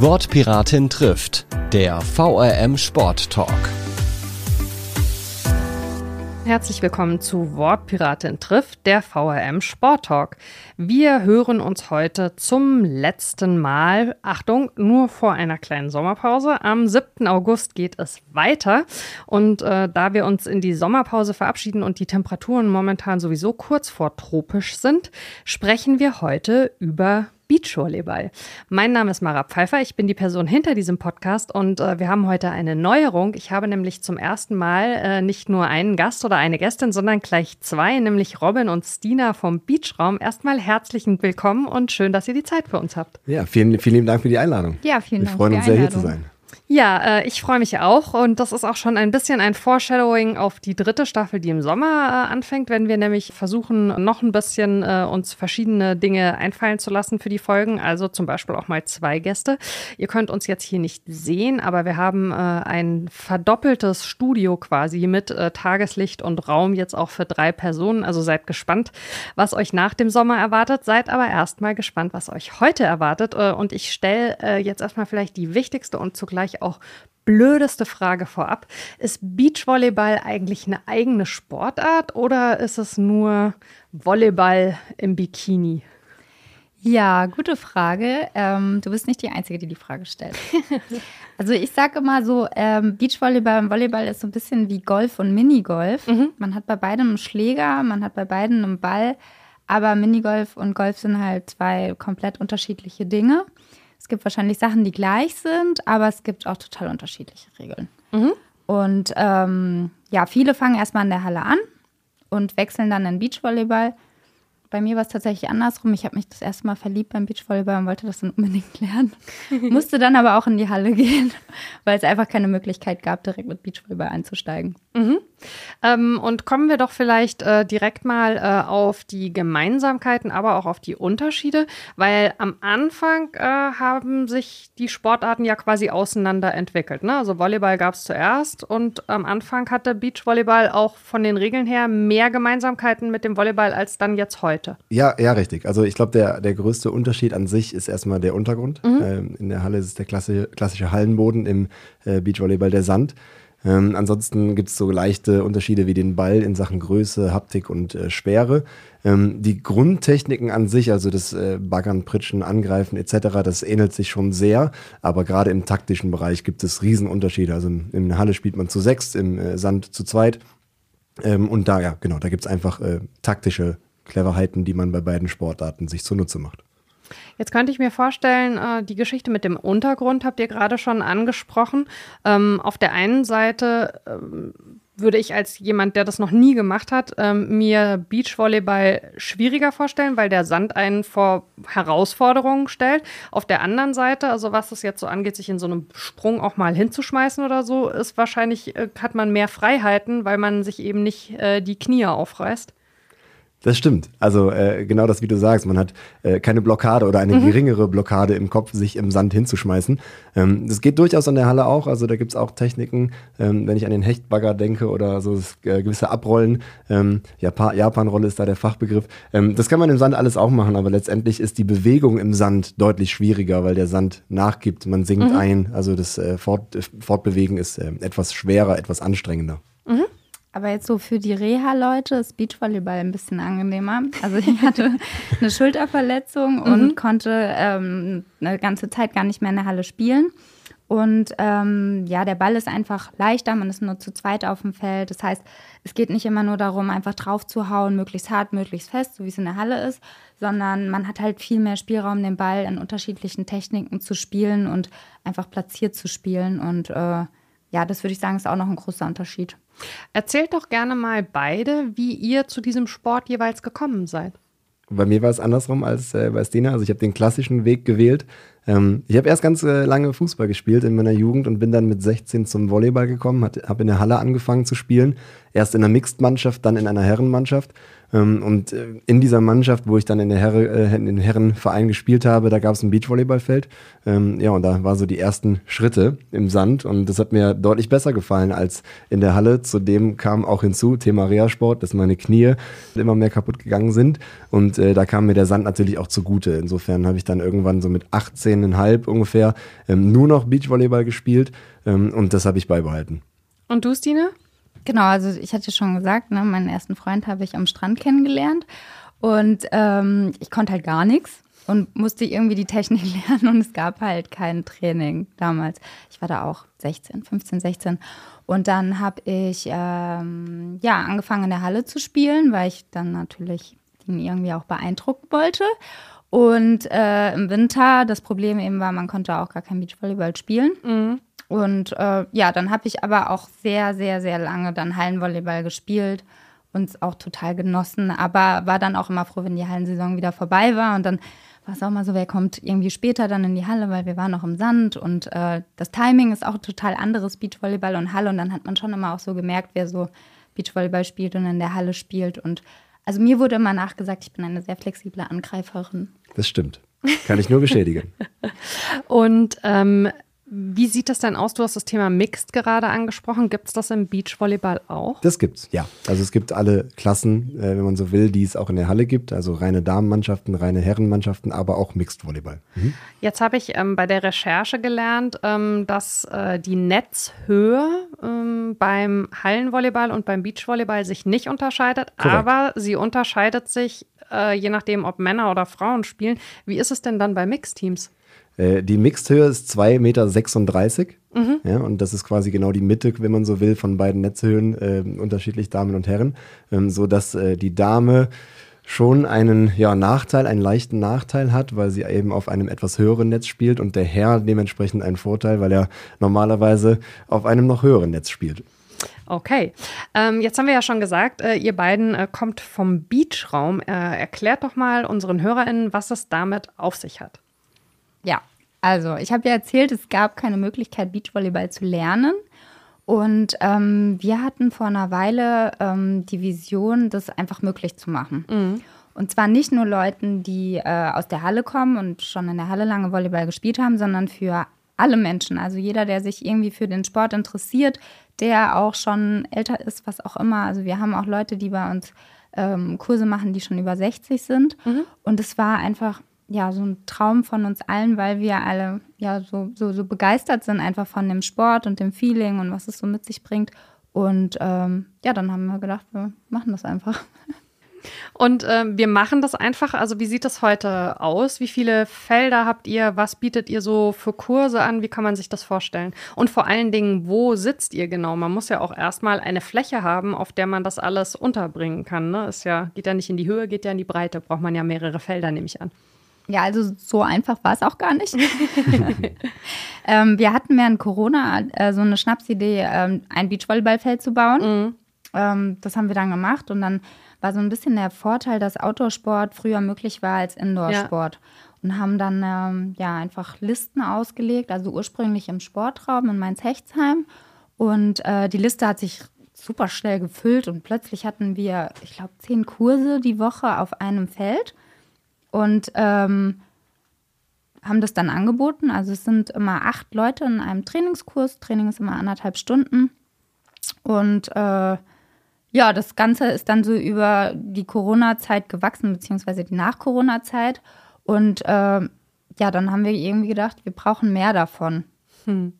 Wortpiratin trifft, der VRM Sport Talk. Herzlich willkommen zu Wortpiratin trifft, der VRM Sport Talk. Wir hören uns heute zum letzten Mal, Achtung, nur vor einer kleinen Sommerpause. Am 7. August geht es weiter. Und äh, da wir uns in die Sommerpause verabschieden und die Temperaturen momentan sowieso kurz vor tropisch sind, sprechen wir heute über Beachvolleyball. Mein Name ist Mara Pfeiffer, ich bin die Person hinter diesem Podcast und äh, wir haben heute eine Neuerung. Ich habe nämlich zum ersten Mal äh, nicht nur einen Gast oder eine Gästin, sondern gleich zwei, nämlich Robin und Stina vom Beachraum. Erstmal herzlichen Willkommen und schön, dass ihr die Zeit für uns habt. Ja, vielen, vielen Dank für die Einladung. Ja, vielen Dank. Wir freuen uns sehr, hier zu sein. Ja, äh, ich freue mich auch. Und das ist auch schon ein bisschen ein Foreshadowing auf die dritte Staffel, die im Sommer äh, anfängt, wenn wir nämlich versuchen, noch ein bisschen äh, uns verschiedene Dinge einfallen zu lassen für die Folgen, also zum Beispiel auch mal zwei Gäste. Ihr könnt uns jetzt hier nicht sehen, aber wir haben äh, ein verdoppeltes Studio quasi mit äh, Tageslicht und Raum jetzt auch für drei Personen, also seid gespannt, was euch nach dem Sommer erwartet, seid aber erstmal gespannt, was euch heute erwartet. Äh, und ich stelle jetzt erstmal vielleicht die wichtigste und zugleich auch blödeste Frage vorab. Ist Beachvolleyball eigentlich eine eigene Sportart oder ist es nur Volleyball im Bikini? Ja, gute Frage. Ähm, du bist nicht die Einzige, die die Frage stellt. also ich sage immer so, ähm, Beachvolleyball und Volleyball ist so ein bisschen wie Golf und Minigolf. Mhm. Man hat bei beidem einen Schläger, man hat bei beiden einen Ball, aber Minigolf und Golf sind halt zwei komplett unterschiedliche Dinge. Es gibt wahrscheinlich Sachen, die gleich sind, aber es gibt auch total unterschiedliche Regeln. Mhm. Und ähm, ja, viele fangen erstmal in der Halle an und wechseln dann in Beachvolleyball. Bei mir war es tatsächlich andersrum. Ich habe mich das erste Mal verliebt beim Beachvolleyball und wollte das dann unbedingt lernen. Musste dann aber auch in die Halle gehen, weil es einfach keine Möglichkeit gab, direkt mit Beachvolleyball einzusteigen. Mhm. Ähm, und kommen wir doch vielleicht äh, direkt mal äh, auf die Gemeinsamkeiten, aber auch auf die Unterschiede, weil am Anfang äh, haben sich die Sportarten ja quasi auseinander entwickelt. Ne? Also Volleyball gab es zuerst und am Anfang hatte Beachvolleyball auch von den Regeln her mehr Gemeinsamkeiten mit dem Volleyball als dann jetzt heute. Ja, ja, richtig. Also ich glaube, der, der größte Unterschied an sich ist erstmal der Untergrund. Mhm. Ähm, in der Halle ist es der klassische, klassische Hallenboden, im äh, Beachvolleyball der Sand. Ähm, ansonsten gibt es so leichte Unterschiede wie den Ball in Sachen Größe, Haptik und äh, Schwere. Ähm, die Grundtechniken an sich, also das äh, Baggern, Pritschen, Angreifen etc., das ähnelt sich schon sehr, aber gerade im taktischen Bereich gibt es Riesenunterschiede. Also in der Halle spielt man zu sechs, im äh, Sand zu zweit. Ähm, und da, ja, genau, da gibt es einfach äh, taktische Cleverheiten, die man bei beiden Sportarten sich zunutze macht. Jetzt könnte ich mir vorstellen, äh, die Geschichte mit dem Untergrund habt ihr gerade schon angesprochen. Ähm, auf der einen Seite ähm, würde ich als jemand, der das noch nie gemacht hat, ähm, mir Beachvolleyball schwieriger vorstellen, weil der Sand einen vor Herausforderungen stellt. Auf der anderen Seite, also was es jetzt so angeht, sich in so einem Sprung auch mal hinzuschmeißen oder so, ist wahrscheinlich, äh, hat man mehr Freiheiten, weil man sich eben nicht äh, die Knie aufreißt. Das stimmt. Also äh, genau das, wie du sagst, man hat äh, keine Blockade oder eine mhm. geringere Blockade im Kopf, sich im Sand hinzuschmeißen. Ähm, das geht durchaus an der Halle auch. Also da gibt's auch Techniken, ähm, wenn ich an den Hechtbagger denke oder so das, äh, gewisse Abrollen. Ähm, Japan, Japanrolle ist da der Fachbegriff. Ähm, das kann man im Sand alles auch machen, aber letztendlich ist die Bewegung im Sand deutlich schwieriger, weil der Sand nachgibt, man sinkt mhm. ein. Also das äh, Fort, Fortbewegen ist äh, etwas schwerer, etwas anstrengender. Mhm. Aber jetzt so für die Reha-Leute ist Beachvolleyball ein bisschen angenehmer. Also ich hatte eine Schulterverletzung mhm. und konnte ähm, eine ganze Zeit gar nicht mehr in der Halle spielen. Und ähm, ja, der Ball ist einfach leichter, man ist nur zu zweit auf dem Feld. Das heißt, es geht nicht immer nur darum, einfach drauf zu hauen, möglichst hart, möglichst fest, so wie es in der Halle ist, sondern man hat halt viel mehr Spielraum, den Ball in unterschiedlichen Techniken zu spielen und einfach platziert zu spielen. Und äh, ja, das würde ich sagen, ist auch noch ein großer Unterschied. Erzählt doch gerne mal beide, wie ihr zu diesem Sport jeweils gekommen seid. Bei mir war es andersrum als äh, bei Stina. Also ich habe den klassischen Weg gewählt. Ähm, ich habe erst ganz äh, lange Fußball gespielt in meiner Jugend und bin dann mit 16 zum Volleyball gekommen, habe in der Halle angefangen zu spielen. Erst in einer Mixed-Mannschaft, dann in einer Herrenmannschaft. Ähm, und äh, in dieser Mannschaft, wo ich dann in der Herre, äh, in den Herrenverein gespielt habe, da gab es ein Beachvolleyballfeld. Ähm, ja, und da waren so die ersten Schritte im Sand und das hat mir deutlich besser gefallen als in der Halle. Zudem kam auch hinzu, Thema Reha-Sport, dass meine Knie immer mehr kaputt gegangen sind und äh, da kam mir der Sand natürlich auch zugute. Insofern habe ich dann irgendwann so mit 18,5 ungefähr ähm, nur noch Beachvolleyball gespielt ähm, und das habe ich beibehalten. Und du, Stine? Genau, also ich hatte schon gesagt, ne, meinen ersten Freund habe ich am Strand kennengelernt und ähm, ich konnte halt gar nichts und musste irgendwie die Technik lernen und es gab halt kein Training damals. Ich war da auch 16, 15, 16 und dann habe ich ähm, ja angefangen in der Halle zu spielen, weil ich dann natürlich ihn irgendwie auch beeindrucken wollte. Und äh, im Winter das Problem eben war, man konnte auch gar kein Beachvolleyball spielen. Mhm. Und äh, ja, dann habe ich aber auch sehr, sehr, sehr lange dann Hallenvolleyball gespielt und es auch total genossen. Aber war dann auch immer froh, wenn die Hallensaison wieder vorbei war. Und dann war es auch mal so, wer kommt irgendwie später dann in die Halle, weil wir waren noch im Sand und äh, das Timing ist auch total anderes, Beachvolleyball und Halle. Und dann hat man schon immer auch so gemerkt, wer so Beachvolleyball spielt und in der Halle spielt. Und also mir wurde immer nachgesagt, ich bin eine sehr flexible Angreiferin. Das stimmt. Kann ich nur bestätigen. und ähm, wie sieht das denn aus? Du hast das Thema Mixed gerade angesprochen. Gibt es das im Beachvolleyball auch? Das gibt's, ja. Also es gibt alle Klassen, äh, wenn man so will, die es auch in der Halle gibt. Also reine Damenmannschaften, reine Herrenmannschaften, aber auch Mixed Volleyball. Mhm. Jetzt habe ich ähm, bei der Recherche gelernt, ähm, dass äh, die Netzhöhe ähm, beim Hallenvolleyball und beim Beachvolleyball sich nicht unterscheidet, Korrekt. aber sie unterscheidet sich äh, je nachdem, ob Männer oder Frauen spielen. Wie ist es denn dann bei Mixed-Teams? Äh, die Mixedhöhe ist 2,36 Meter. Mhm. Ja, und das ist quasi genau die Mitte, wenn man so will, von beiden Netzhöhen, äh, unterschiedlich Damen und Herren, ähm, so dass äh, die Dame schon einen ja, Nachteil, einen leichten Nachteil hat, weil sie eben auf einem etwas höheren Netz spielt und der Herr dementsprechend einen Vorteil, weil er normalerweise auf einem noch höheren Netz spielt. Okay, ähm, jetzt haben wir ja schon gesagt, äh, ihr beiden äh, kommt vom Beachraum. Äh, erklärt doch mal unseren HörerInnen, was es damit auf sich hat. Ja, also ich habe ja erzählt, es gab keine Möglichkeit, Beachvolleyball zu lernen. Und ähm, wir hatten vor einer Weile ähm, die Vision, das einfach möglich zu machen. Mhm. Und zwar nicht nur Leuten, die äh, aus der Halle kommen und schon in der Halle lange Volleyball gespielt haben, sondern für alle Menschen. Also jeder, der sich irgendwie für den Sport interessiert, der auch schon älter ist, was auch immer. Also wir haben auch Leute, die bei uns ähm, Kurse machen, die schon über 60 sind. Mhm. Und es war einfach ja, so ein Traum von uns allen, weil wir alle ja so, so, so begeistert sind einfach von dem Sport und dem Feeling und was es so mit sich bringt. Und ähm, ja, dann haben wir gedacht, wir machen das einfach. Und ähm, wir machen das einfach. Also wie sieht das heute aus? Wie viele Felder habt ihr? Was bietet ihr so für Kurse an? Wie kann man sich das vorstellen? Und vor allen Dingen, wo sitzt ihr genau? Man muss ja auch erstmal eine Fläche haben, auf der man das alles unterbringen kann. Ne? Ist ja, geht ja nicht in die Höhe, geht ja in die Breite. Braucht man ja mehrere Felder, nehme ich an. Ja, also so einfach war es auch gar nicht. ähm, wir hatten während Corona äh, so eine Schnapsidee, ähm, ein Beachvolleyballfeld zu bauen. Mhm. Ähm, das haben wir dann gemacht und dann war so ein bisschen der Vorteil, dass Outdoor-Sport früher möglich war als Indoor-Sport. Ja. Und haben dann ähm, ja einfach Listen ausgelegt, also ursprünglich im Sportraum in Mainz-Hechtsheim. Und äh, die Liste hat sich super schnell gefüllt und plötzlich hatten wir, ich glaube, zehn Kurse die Woche auf einem Feld und ähm, haben das dann angeboten. Also es sind immer acht Leute in einem Trainingskurs. Training ist immer anderthalb Stunden. Und äh, ja, das Ganze ist dann so über die Corona-Zeit gewachsen, beziehungsweise die Nach-Corona-Zeit. Und äh, ja, dann haben wir irgendwie gedacht, wir brauchen mehr davon. Hm.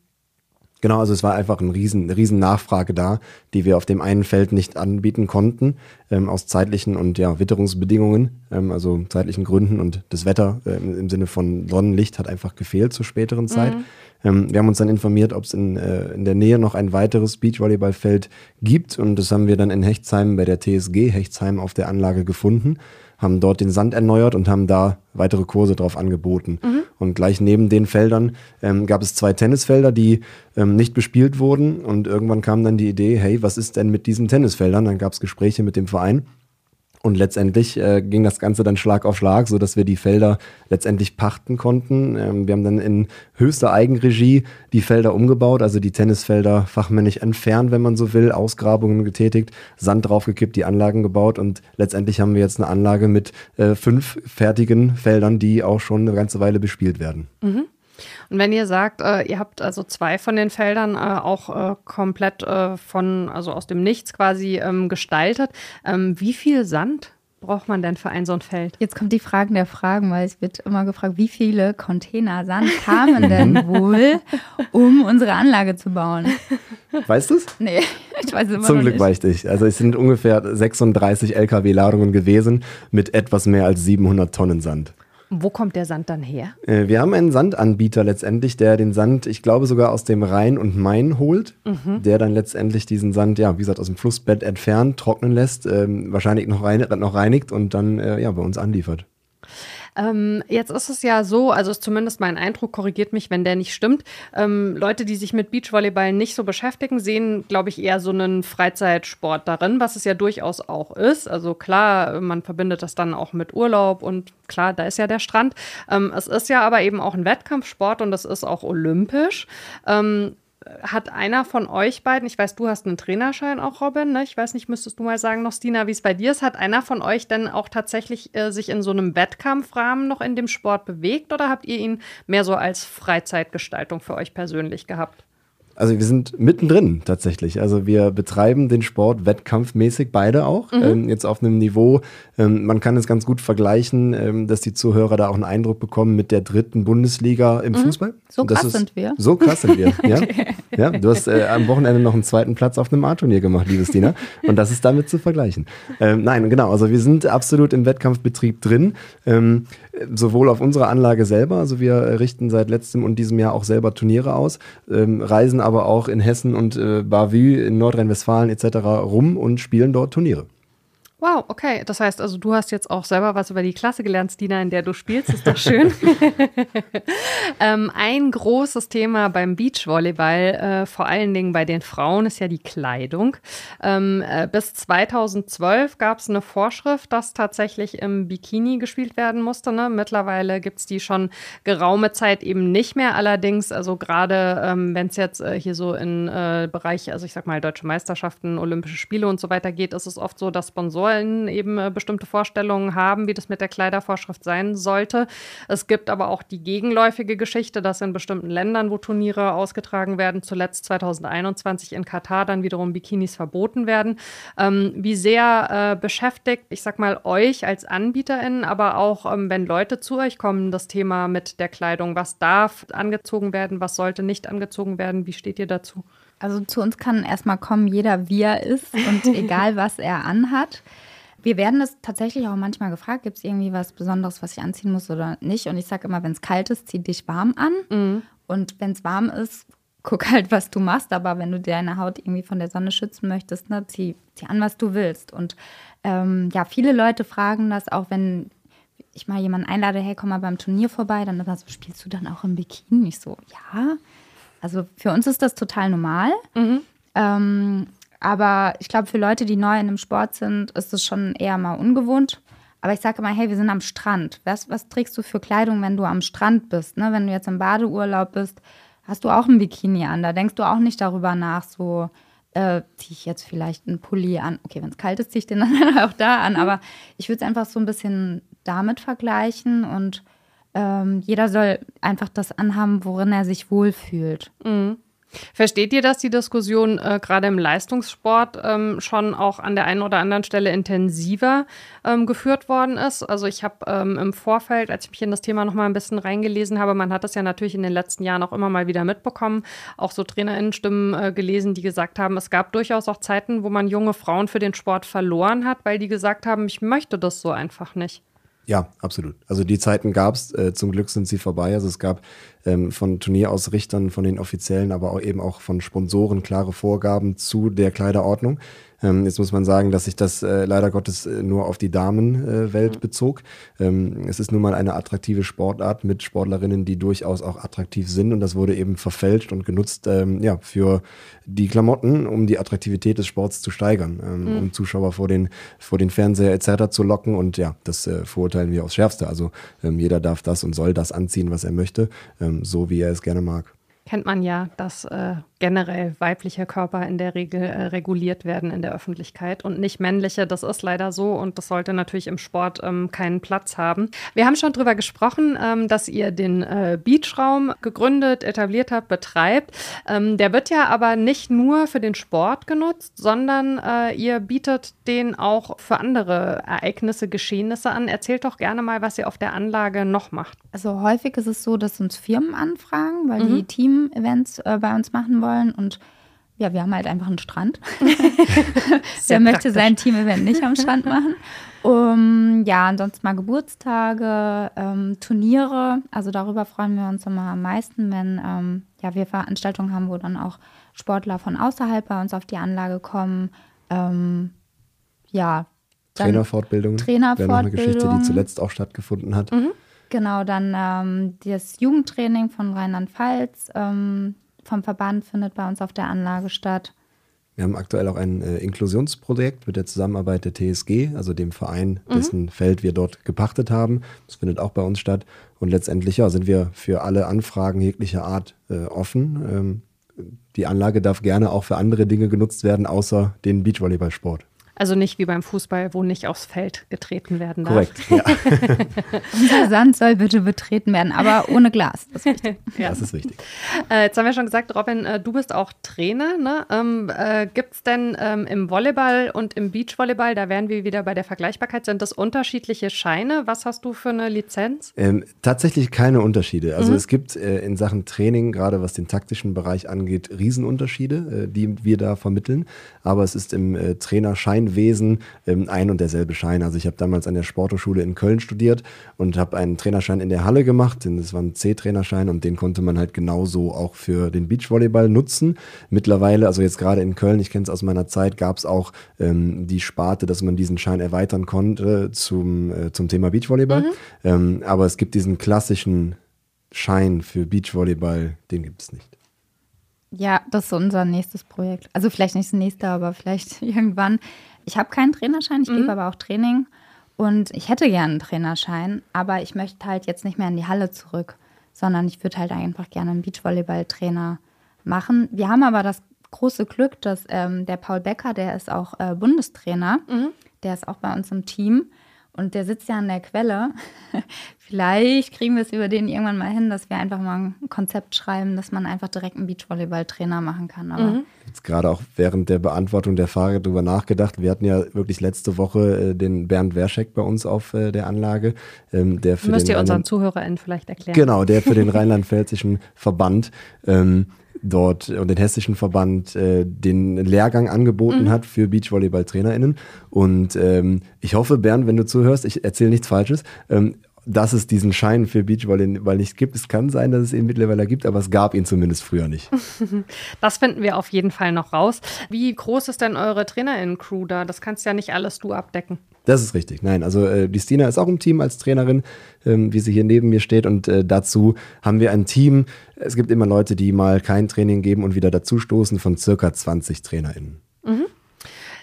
Genau, also es war einfach ein riesen, eine riesen Nachfrage da, die wir auf dem einen Feld nicht anbieten konnten, ähm, aus zeitlichen und ja, Witterungsbedingungen, ähm, also zeitlichen Gründen und das Wetter äh, im Sinne von Sonnenlicht hat einfach gefehlt zur späteren Zeit. Mhm. Ähm, wir haben uns dann informiert, ob es in, äh, in der Nähe noch ein weiteres Beachvolleyballfeld gibt und das haben wir dann in Hechtsheim bei der TSG Hechtsheim auf der Anlage gefunden haben dort den Sand erneuert und haben da weitere Kurse drauf angeboten. Mhm. Und gleich neben den Feldern ähm, gab es zwei Tennisfelder, die ähm, nicht bespielt wurden. Und irgendwann kam dann die Idee, hey, was ist denn mit diesen Tennisfeldern? Dann gab es Gespräche mit dem Verein. Und letztendlich äh, ging das Ganze dann Schlag auf Schlag, so dass wir die Felder letztendlich pachten konnten. Ähm, wir haben dann in höchster Eigenregie die Felder umgebaut, also die Tennisfelder fachmännisch entfernt, wenn man so will, Ausgrabungen getätigt, Sand draufgekippt, die Anlagen gebaut und letztendlich haben wir jetzt eine Anlage mit äh, fünf fertigen Feldern, die auch schon eine ganze Weile bespielt werden. Mhm. Und wenn ihr sagt, äh, ihr habt also zwei von den Feldern äh, auch äh, komplett äh, von, also aus dem Nichts quasi ähm, gestaltet, ähm, wie viel Sand braucht man denn für ein so ein Feld? Jetzt kommt die Fragen der Fragen, weil es wird immer gefragt, wie viele Container Sand kamen denn mhm. wohl, um unsere Anlage zu bauen? Weißt du es? Nee, ich weiß es immer Zum Glück nicht. weiß ich. Also es sind ungefähr 36 LKW-Ladungen gewesen mit etwas mehr als 700 Tonnen Sand. Wo kommt der Sand dann her? Äh, wir haben einen Sandanbieter letztendlich, der den Sand, ich glaube sogar aus dem Rhein und Main holt, mhm. der dann letztendlich diesen Sand, ja, wie gesagt, aus dem Flussbett entfernt, trocknen lässt, ähm, wahrscheinlich noch, rein, noch reinigt und dann äh, ja, bei uns anliefert. Ähm, jetzt ist es ja so, also ist zumindest mein Eindruck, korrigiert mich, wenn der nicht stimmt. Ähm, Leute, die sich mit Beachvolleyball nicht so beschäftigen, sehen, glaube ich, eher so einen Freizeitsport darin, was es ja durchaus auch ist. Also klar, man verbindet das dann auch mit Urlaub und klar, da ist ja der Strand. Ähm, es ist ja aber eben auch ein Wettkampfsport und es ist auch olympisch. Hat einer von euch beiden, ich weiß, du hast einen Trainerschein auch, Robin, ne? ich weiß nicht, müsstest du mal sagen noch, Stina, wie es bei dir ist, hat einer von euch denn auch tatsächlich äh, sich in so einem Wettkampfrahmen noch in dem Sport bewegt oder habt ihr ihn mehr so als Freizeitgestaltung für euch persönlich gehabt? Also wir sind mittendrin tatsächlich. Also wir betreiben den Sport wettkampfmäßig, beide auch. Mhm. Ähm, jetzt auf einem Niveau, ähm, man kann es ganz gut vergleichen, ähm, dass die Zuhörer da auch einen Eindruck bekommen mit der dritten Bundesliga im mhm. Fußball. So krass ist, sind wir. So krass sind wir, ja. ja du hast äh, am Wochenende noch einen zweiten Platz auf einem A-Turnier gemacht, liebes Dina. Und das ist damit zu vergleichen. Ähm, nein, genau. Also wir sind absolut im Wettkampfbetrieb drin. Sowohl auf unserer Anlage selber, also wir richten seit letztem und diesem Jahr auch selber Turniere aus, ähm, reisen aber auch in Hessen und äh, Bavü in Nordrhein-Westfalen etc. rum und spielen dort Turniere. Wow, okay. Das heißt also, du hast jetzt auch selber was über die Klasse gelernt, Stina, in der du spielst. Ist doch schön. ähm, ein großes Thema beim Beachvolleyball, äh, vor allen Dingen bei den Frauen, ist ja die Kleidung. Ähm, äh, bis 2012 gab es eine Vorschrift, dass tatsächlich im Bikini gespielt werden musste. Ne? Mittlerweile gibt es die schon geraume Zeit eben nicht mehr. Allerdings, also gerade ähm, wenn es jetzt äh, hier so in äh, Bereich, also ich sag mal, deutsche Meisterschaften, Olympische Spiele und so weiter geht, ist es oft so, dass Sponsoren wollen eben äh, bestimmte Vorstellungen haben, wie das mit der Kleidervorschrift sein sollte. Es gibt aber auch die gegenläufige Geschichte, dass in bestimmten Ländern, wo Turniere ausgetragen werden, zuletzt 2021 in Katar dann wiederum Bikinis verboten werden. Ähm, wie sehr äh, beschäftigt, ich sag mal, euch als AnbieterInnen, aber auch, ähm, wenn Leute zu euch kommen, das Thema mit der Kleidung? Was darf angezogen werden, was sollte nicht angezogen werden? Wie steht ihr dazu? Also zu uns kann erstmal kommen, jeder wie er ist und egal was er anhat. Wir werden das tatsächlich auch manchmal gefragt, gibt es irgendwie was Besonderes, was ich anziehen muss oder nicht? Und ich sage immer, wenn es kalt ist, zieh dich warm an. Mhm. Und wenn es warm ist, guck halt, was du machst. Aber wenn du deine Haut irgendwie von der Sonne schützen möchtest, ne, zieh, zieh an, was du willst. Und ähm, ja, viele Leute fragen das auch, wenn ich mal jemanden einlade, hey, komm mal beim Turnier vorbei, dann so, spielst du dann auch im Bikini? Ich so, ja. Also für uns ist das total normal. Mhm. Ähm, aber ich glaube, für Leute, die neu in einem Sport sind, ist es schon eher mal ungewohnt. Aber ich sage immer, hey, wir sind am Strand. Was, was trägst du für Kleidung, wenn du am Strand bist? Ne? Wenn du jetzt im Badeurlaub bist, hast du auch ein Bikini an. Da denkst du auch nicht darüber nach, so äh, ziehe ich jetzt vielleicht einen Pulli an. Okay, wenn es kalt ist, ziehe ich den dann auch da an. Mhm. Aber ich würde es einfach so ein bisschen damit vergleichen und ähm, jeder soll einfach das anhaben, worin er sich wohlfühlt. Mhm. Versteht ihr, dass die Diskussion äh, gerade im Leistungssport ähm, schon auch an der einen oder anderen Stelle intensiver ähm, geführt worden ist? Also ich habe ähm, im Vorfeld, als ich mich in das Thema noch mal ein bisschen reingelesen habe, man hat das ja natürlich in den letzten Jahren auch immer mal wieder mitbekommen, auch so Trainerinnenstimmen äh, gelesen, die gesagt haben, es gab durchaus auch Zeiten, wo man junge Frauen für den Sport verloren hat, weil die gesagt haben, ich möchte das so einfach nicht. Ja, absolut. Also die Zeiten gab es, äh, zum Glück sind sie vorbei. Also es gab ähm, von Turnierausrichtern, von den Offiziellen, aber auch eben auch von Sponsoren klare Vorgaben zu der Kleiderordnung. Ähm, jetzt muss man sagen, dass sich das äh, leider Gottes äh, nur auf die Damenwelt äh, bezog. Ähm, es ist nun mal eine attraktive Sportart mit Sportlerinnen, die durchaus auch attraktiv sind und das wurde eben verfälscht und genutzt ähm, ja, für die Klamotten, um die Attraktivität des Sports zu steigern, ähm, mhm. um Zuschauer vor den, vor den Fernseher etc. zu locken und ja, das äh, verurteilen wir aufs Schärfste. Also ähm, jeder darf das und soll das anziehen, was er möchte, ähm, so wie er es gerne mag kennt man ja, dass äh, generell weibliche Körper in der Regel äh, reguliert werden in der Öffentlichkeit und nicht männliche. Das ist leider so und das sollte natürlich im Sport ähm, keinen Platz haben. Wir haben schon darüber gesprochen, ähm, dass ihr den äh, Beachraum gegründet, etabliert habt, betreibt. Ähm, der wird ja aber nicht nur für den Sport genutzt, sondern äh, ihr bietet den auch für andere Ereignisse, Geschehnisse an. Erzählt doch gerne mal, was ihr auf der Anlage noch macht. Also häufig ist es so, dass uns Firmen anfragen, weil mhm. die Team-Events äh, bei uns machen wollen wollen. Und ja, wir haben halt einfach einen Strand. Wer möchte sein Team-Event nicht am Strand machen? Um, ja, ansonsten mal Geburtstage, ähm, Turniere. Also darüber freuen wir uns immer am meisten, wenn ähm, ja, wir Veranstaltungen haben, wo dann auch Sportler von außerhalb bei uns auf die Anlage kommen. Ähm, ja. Trainerfortbildung. Trainerfortbildung. Wäre noch eine Geschichte, die zuletzt auch stattgefunden hat. Mhm. Genau, dann ähm, das Jugendtraining von Rheinland-Pfalz. Vom Verband findet bei uns auf der Anlage statt. Wir haben aktuell auch ein äh, Inklusionsprojekt mit der Zusammenarbeit der TSG, also dem Verein, mhm. dessen Feld wir dort gepachtet haben. Das findet auch bei uns statt. Und letztendlich ja, sind wir für alle Anfragen jeglicher Art äh, offen. Ähm, die Anlage darf gerne auch für andere Dinge genutzt werden, außer den Beachvolleyballsport. Also nicht wie beim Fußball, wo nicht aufs Feld getreten werden darf. Korrekt, ja. Unser Sand soll bitte betreten werden, aber ohne Glas. Das ist wichtig. ja. Das ist wichtig. Äh, jetzt haben wir schon gesagt, Robin, äh, du bist auch Trainer. Ne? Ähm, äh, Gibt es denn ähm, im Volleyball und im Beachvolleyball, da wären wir wieder bei der Vergleichbarkeit, sind das unterschiedliche Scheine? Was hast du für eine Lizenz? Ähm, tatsächlich keine Unterschiede. Also mhm. es gibt äh, in Sachen Training, gerade was den taktischen Bereich angeht, Riesenunterschiede, äh, die wir da vermitteln. Aber es ist im äh, Trainerschein Wesen ähm, ein und derselbe Schein. Also ich habe damals an der Sporthochschule in Köln studiert und habe einen Trainerschein in der Halle gemacht. Das war ein C-Trainerschein und den konnte man halt genauso auch für den Beachvolleyball nutzen. Mittlerweile, also jetzt gerade in Köln, ich kenne es aus meiner Zeit, gab es auch ähm, die Sparte, dass man diesen Schein erweitern konnte zum, äh, zum Thema Beachvolleyball. Mhm. Ähm, aber es gibt diesen klassischen Schein für Beachvolleyball, den gibt es nicht. Ja, das ist unser nächstes Projekt. Also vielleicht nicht das nächste, aber vielleicht irgendwann. Ich habe keinen Trainerschein, ich mhm. gebe aber auch Training. Und ich hätte gerne einen Trainerschein, aber ich möchte halt jetzt nicht mehr in die Halle zurück, sondern ich würde halt einfach gerne einen Beachvolleyball-Trainer machen. Wir haben aber das große Glück, dass ähm, der Paul Becker, der ist auch äh, Bundestrainer, mhm. der ist auch bei uns im Team. Und der sitzt ja an der Quelle. Vielleicht kriegen wir es über den irgendwann mal hin, dass wir einfach mal ein Konzept schreiben, dass man einfach direkt einen Beachvolleyball-Trainer machen kann. Aber mhm. Jetzt gerade auch während der Beantwortung der Frage darüber nachgedacht. Wir hatten ja wirklich letzte Woche äh, den Bernd Werschek bei uns auf äh, der Anlage. Ähm, der für Müsst ihr unseren ZuhörerInnen vielleicht erklären. Genau, der für den rheinland-pfälzischen Verband ähm, dort und den hessischen Verband äh, den Lehrgang angeboten mhm. hat für Beachvolleyball-TrainerInnen. Und ähm, ich hoffe, Bernd, wenn du zuhörst, ich erzähle nichts Falsches, ähm, dass es diesen Schein für Beachvolleyball nicht gibt. Es kann sein, dass es ihn mittlerweile gibt, aber es gab ihn zumindest früher nicht. Das finden wir auf jeden Fall noch raus. Wie groß ist denn eure TrainerInnen-Crew da? Das kannst ja nicht alles du abdecken. Das ist richtig. Nein, also äh, die Stina ist auch im Team als Trainerin, ähm, wie sie hier neben mir steht. Und äh, dazu haben wir ein Team. Es gibt immer Leute, die mal kein Training geben und wieder dazu stoßen von circa 20 TrainerInnen. Mhm.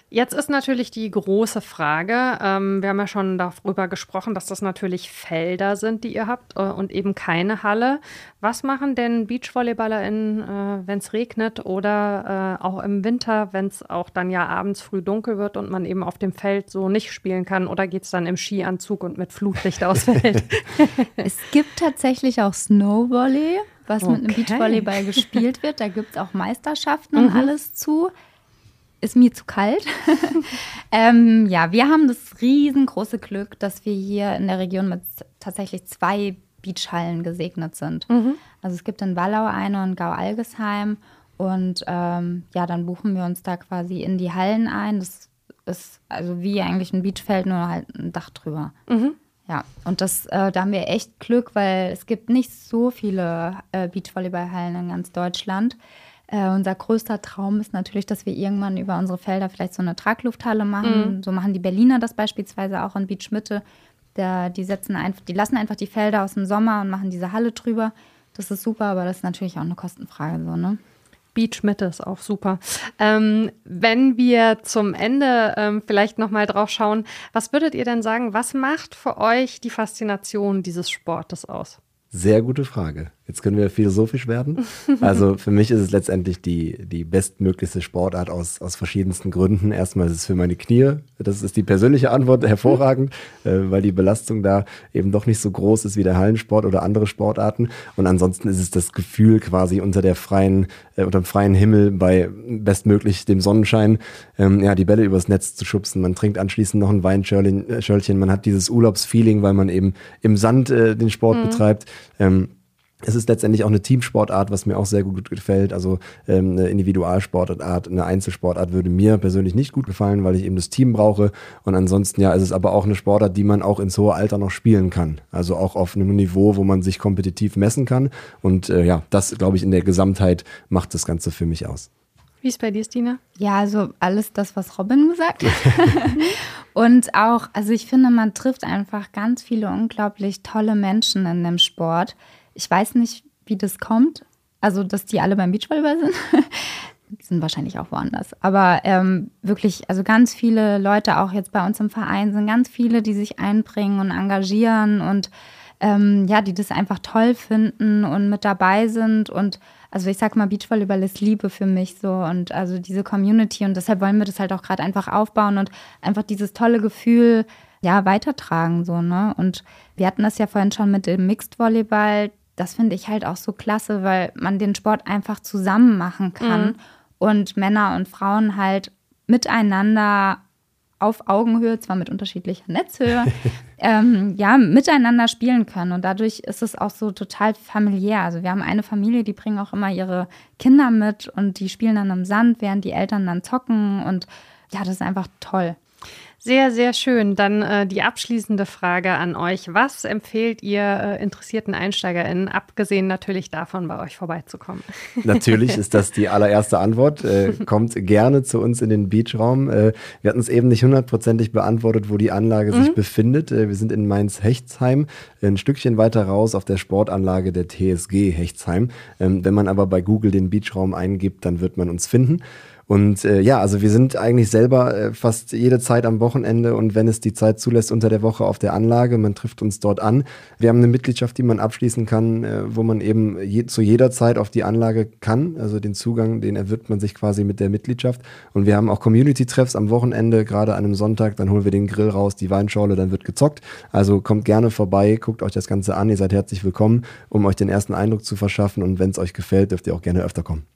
Jetzt ist natürlich die große Frage, ähm, wir haben ja schon darüber gesprochen, dass das natürlich Felder sind, die ihr habt äh, und eben keine Halle. Was machen denn BeachvolleyballerInnen, äh, wenn es regnet oder äh, auch im Winter, wenn es auch dann ja abends früh dunkel wird und man eben auf dem Feld so nicht spielen kann oder geht es dann im Skianzug und mit Flutlicht ausfällt? es gibt tatsächlich auch Snowvolley, was okay. mit einem Beachvolleyball gespielt wird. Da gibt es auch Meisterschaften und mhm. alles zu ist mir zu kalt. ähm, ja, wir haben das riesengroße Glück, dass wir hier in der Region mit tatsächlich zwei Beachhallen gesegnet sind. Mhm. Also es gibt in Wallau eine und Gau-Algesheim. Und ähm, ja, dann buchen wir uns da quasi in die Hallen ein. Das ist also wie eigentlich ein Beachfeld, nur halt ein Dach drüber. Mhm. Ja, und das, äh, da haben wir echt Glück, weil es gibt nicht so viele äh, Beachvolleyballhallen in ganz Deutschland. Äh, unser größter Traum ist natürlich, dass wir irgendwann über unsere Felder vielleicht so eine Traglufthalle machen. Mhm. So machen die Berliner das beispielsweise auch in Beach Mitte. Die, setzen einfach, die lassen einfach die Felder aus dem Sommer und machen diese Halle drüber. Das ist super, aber das ist natürlich auch eine Kostenfrage so, ne? Beach Mitte ist auch super. Ähm, wenn wir zum Ende ähm, vielleicht nochmal drauf schauen, was würdet ihr denn sagen, was macht für euch die Faszination dieses Sportes aus? Sehr gute Frage. Jetzt können wir philosophisch werden. Also für mich ist es letztendlich die, die bestmöglichste Sportart aus, aus verschiedensten Gründen. Erstmal ist es für meine Knie, das ist die persönliche Antwort, hervorragend, äh, weil die Belastung da eben doch nicht so groß ist wie der Hallensport oder andere Sportarten. Und ansonsten ist es das Gefühl quasi unter der freien, äh, unter dem freien Himmel bei bestmöglich dem Sonnenschein, ähm, ja, die Bälle übers Netz zu schubsen. Man trinkt anschließend noch ein Weinschörlchen, man hat dieses Urlaubsfeeling, weil man eben im Sand äh, den Sport mhm. betreibt. Ähm, es ist letztendlich auch eine Teamsportart, was mir auch sehr gut gefällt. Also ähm, eine Individualsportart, eine Einzelsportart würde mir persönlich nicht gut gefallen, weil ich eben das Team brauche. Und ansonsten ja, ist es aber auch eine Sportart, die man auch ins hohe Alter noch spielen kann. Also auch auf einem Niveau, wo man sich kompetitiv messen kann. Und äh, ja, das glaube ich in der Gesamtheit macht das Ganze für mich aus. Wie ist bei dir, Stina? Ja, also alles das, was Robin gesagt hat. und auch, also ich finde, man trifft einfach ganz viele unglaublich tolle Menschen in dem Sport ich weiß nicht, wie das kommt. Also, dass die alle beim Beachvolleyball sind. die sind wahrscheinlich auch woanders. Aber ähm, wirklich, also ganz viele Leute auch jetzt bei uns im Verein sind ganz viele, die sich einbringen und engagieren und ähm, ja, die das einfach toll finden und mit dabei sind. Und also ich sag mal, Beachvolleyball ist Liebe für mich so und also diese Community und deshalb wollen wir das halt auch gerade einfach aufbauen und einfach dieses tolle Gefühl ja weitertragen so ne und wir hatten das ja vorhin schon mit dem Mixed Volleyball das finde ich halt auch so klasse, weil man den Sport einfach zusammen machen kann mhm. und Männer und Frauen halt miteinander auf Augenhöhe, zwar mit unterschiedlicher Netzhöhe, ähm, ja, miteinander spielen können. Und dadurch ist es auch so total familiär. Also wir haben eine Familie, die bringen auch immer ihre Kinder mit und die spielen dann im Sand, während die Eltern dann zocken. Und ja, das ist einfach toll. Sehr, sehr schön. Dann äh, die abschließende Frage an euch. Was empfehlt ihr äh, interessierten EinsteigerInnen, abgesehen natürlich davon, bei euch vorbeizukommen? Natürlich ist das die allererste Antwort. Äh, kommt gerne zu uns in den Beachraum. Äh, wir hatten es eben nicht hundertprozentig beantwortet, wo die Anlage mhm. sich befindet. Äh, wir sind in Mainz-Hechtsheim, ein Stückchen weiter raus auf der Sportanlage der TSG Hechtsheim. Ähm, wenn man aber bei Google den Beachraum eingibt, dann wird man uns finden. Und äh, ja, also wir sind eigentlich selber äh, fast jede Zeit am Wochenende und wenn es die Zeit zulässt, unter der Woche auf der Anlage. Man trifft uns dort an. Wir haben eine Mitgliedschaft, die man abschließen kann, äh, wo man eben je, zu jeder Zeit auf die Anlage kann. Also den Zugang, den erwirbt man sich quasi mit der Mitgliedschaft. Und wir haben auch Community-Treffs am Wochenende, gerade an einem Sonntag. Dann holen wir den Grill raus, die Weinschorle, dann wird gezockt. Also kommt gerne vorbei, guckt euch das Ganze an. Ihr seid herzlich willkommen, um euch den ersten Eindruck zu verschaffen. Und wenn es euch gefällt, dürft ihr auch gerne öfter kommen.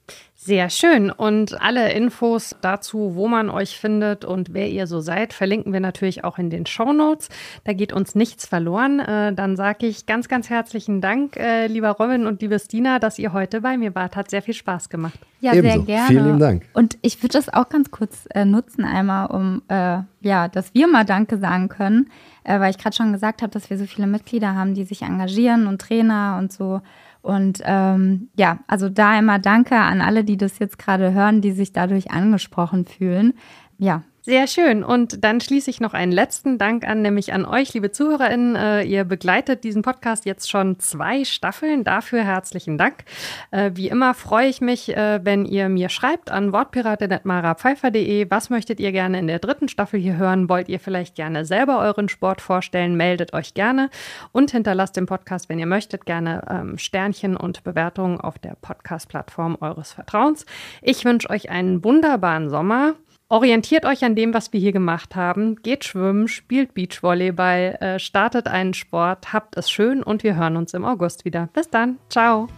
Sehr schön. Und alle Infos dazu, wo man euch findet und wer ihr so seid, verlinken wir natürlich auch in den Show Notes. Da geht uns nichts verloren. Äh, dann sage ich ganz, ganz herzlichen Dank, äh, lieber Robin und liebe Stina, dass ihr heute bei mir wart. Hat sehr viel Spaß gemacht. Ja, Ebenso. sehr gerne. Vielen lieben Dank. Und ich würde das auch ganz kurz äh, nutzen, einmal, um äh, ja, dass wir mal Danke sagen können, äh, weil ich gerade schon gesagt habe, dass wir so viele Mitglieder haben, die sich engagieren und Trainer und so. Und ähm, ja, also da immer danke an alle, die das jetzt gerade hören, die sich dadurch angesprochen fühlen. Ja, sehr schön. Und dann schließe ich noch einen letzten Dank an, nämlich an euch, liebe ZuhörerInnen. Äh, ihr begleitet diesen Podcast jetzt schon zwei Staffeln. Dafür herzlichen Dank. Äh, wie immer freue ich mich, äh, wenn ihr mir schreibt an wortpiratin.marapfeifer.de. Was möchtet ihr gerne in der dritten Staffel hier hören? Wollt ihr vielleicht gerne selber euren Sport vorstellen? Meldet euch gerne und hinterlasst dem Podcast, wenn ihr möchtet, gerne ähm, Sternchen und Bewertungen auf der Podcast-Plattform eures Vertrauens. Ich wünsche euch einen wunderbaren Sommer. Orientiert euch an dem, was wir hier gemacht haben. Geht schwimmen, spielt Beachvolleyball, äh, startet einen Sport, habt es schön und wir hören uns im August wieder. Bis dann. Ciao.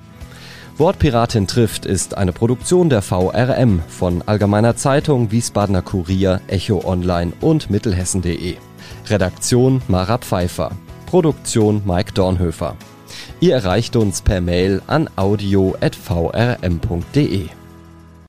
Wortpiratin trifft ist eine Produktion der VRM von Allgemeiner Zeitung, Wiesbadener Kurier, Echo Online und Mittelhessen.de. Redaktion Mara Pfeiffer. Produktion Mike Dornhöfer. Ihr erreicht uns per Mail an audio.vrm.de.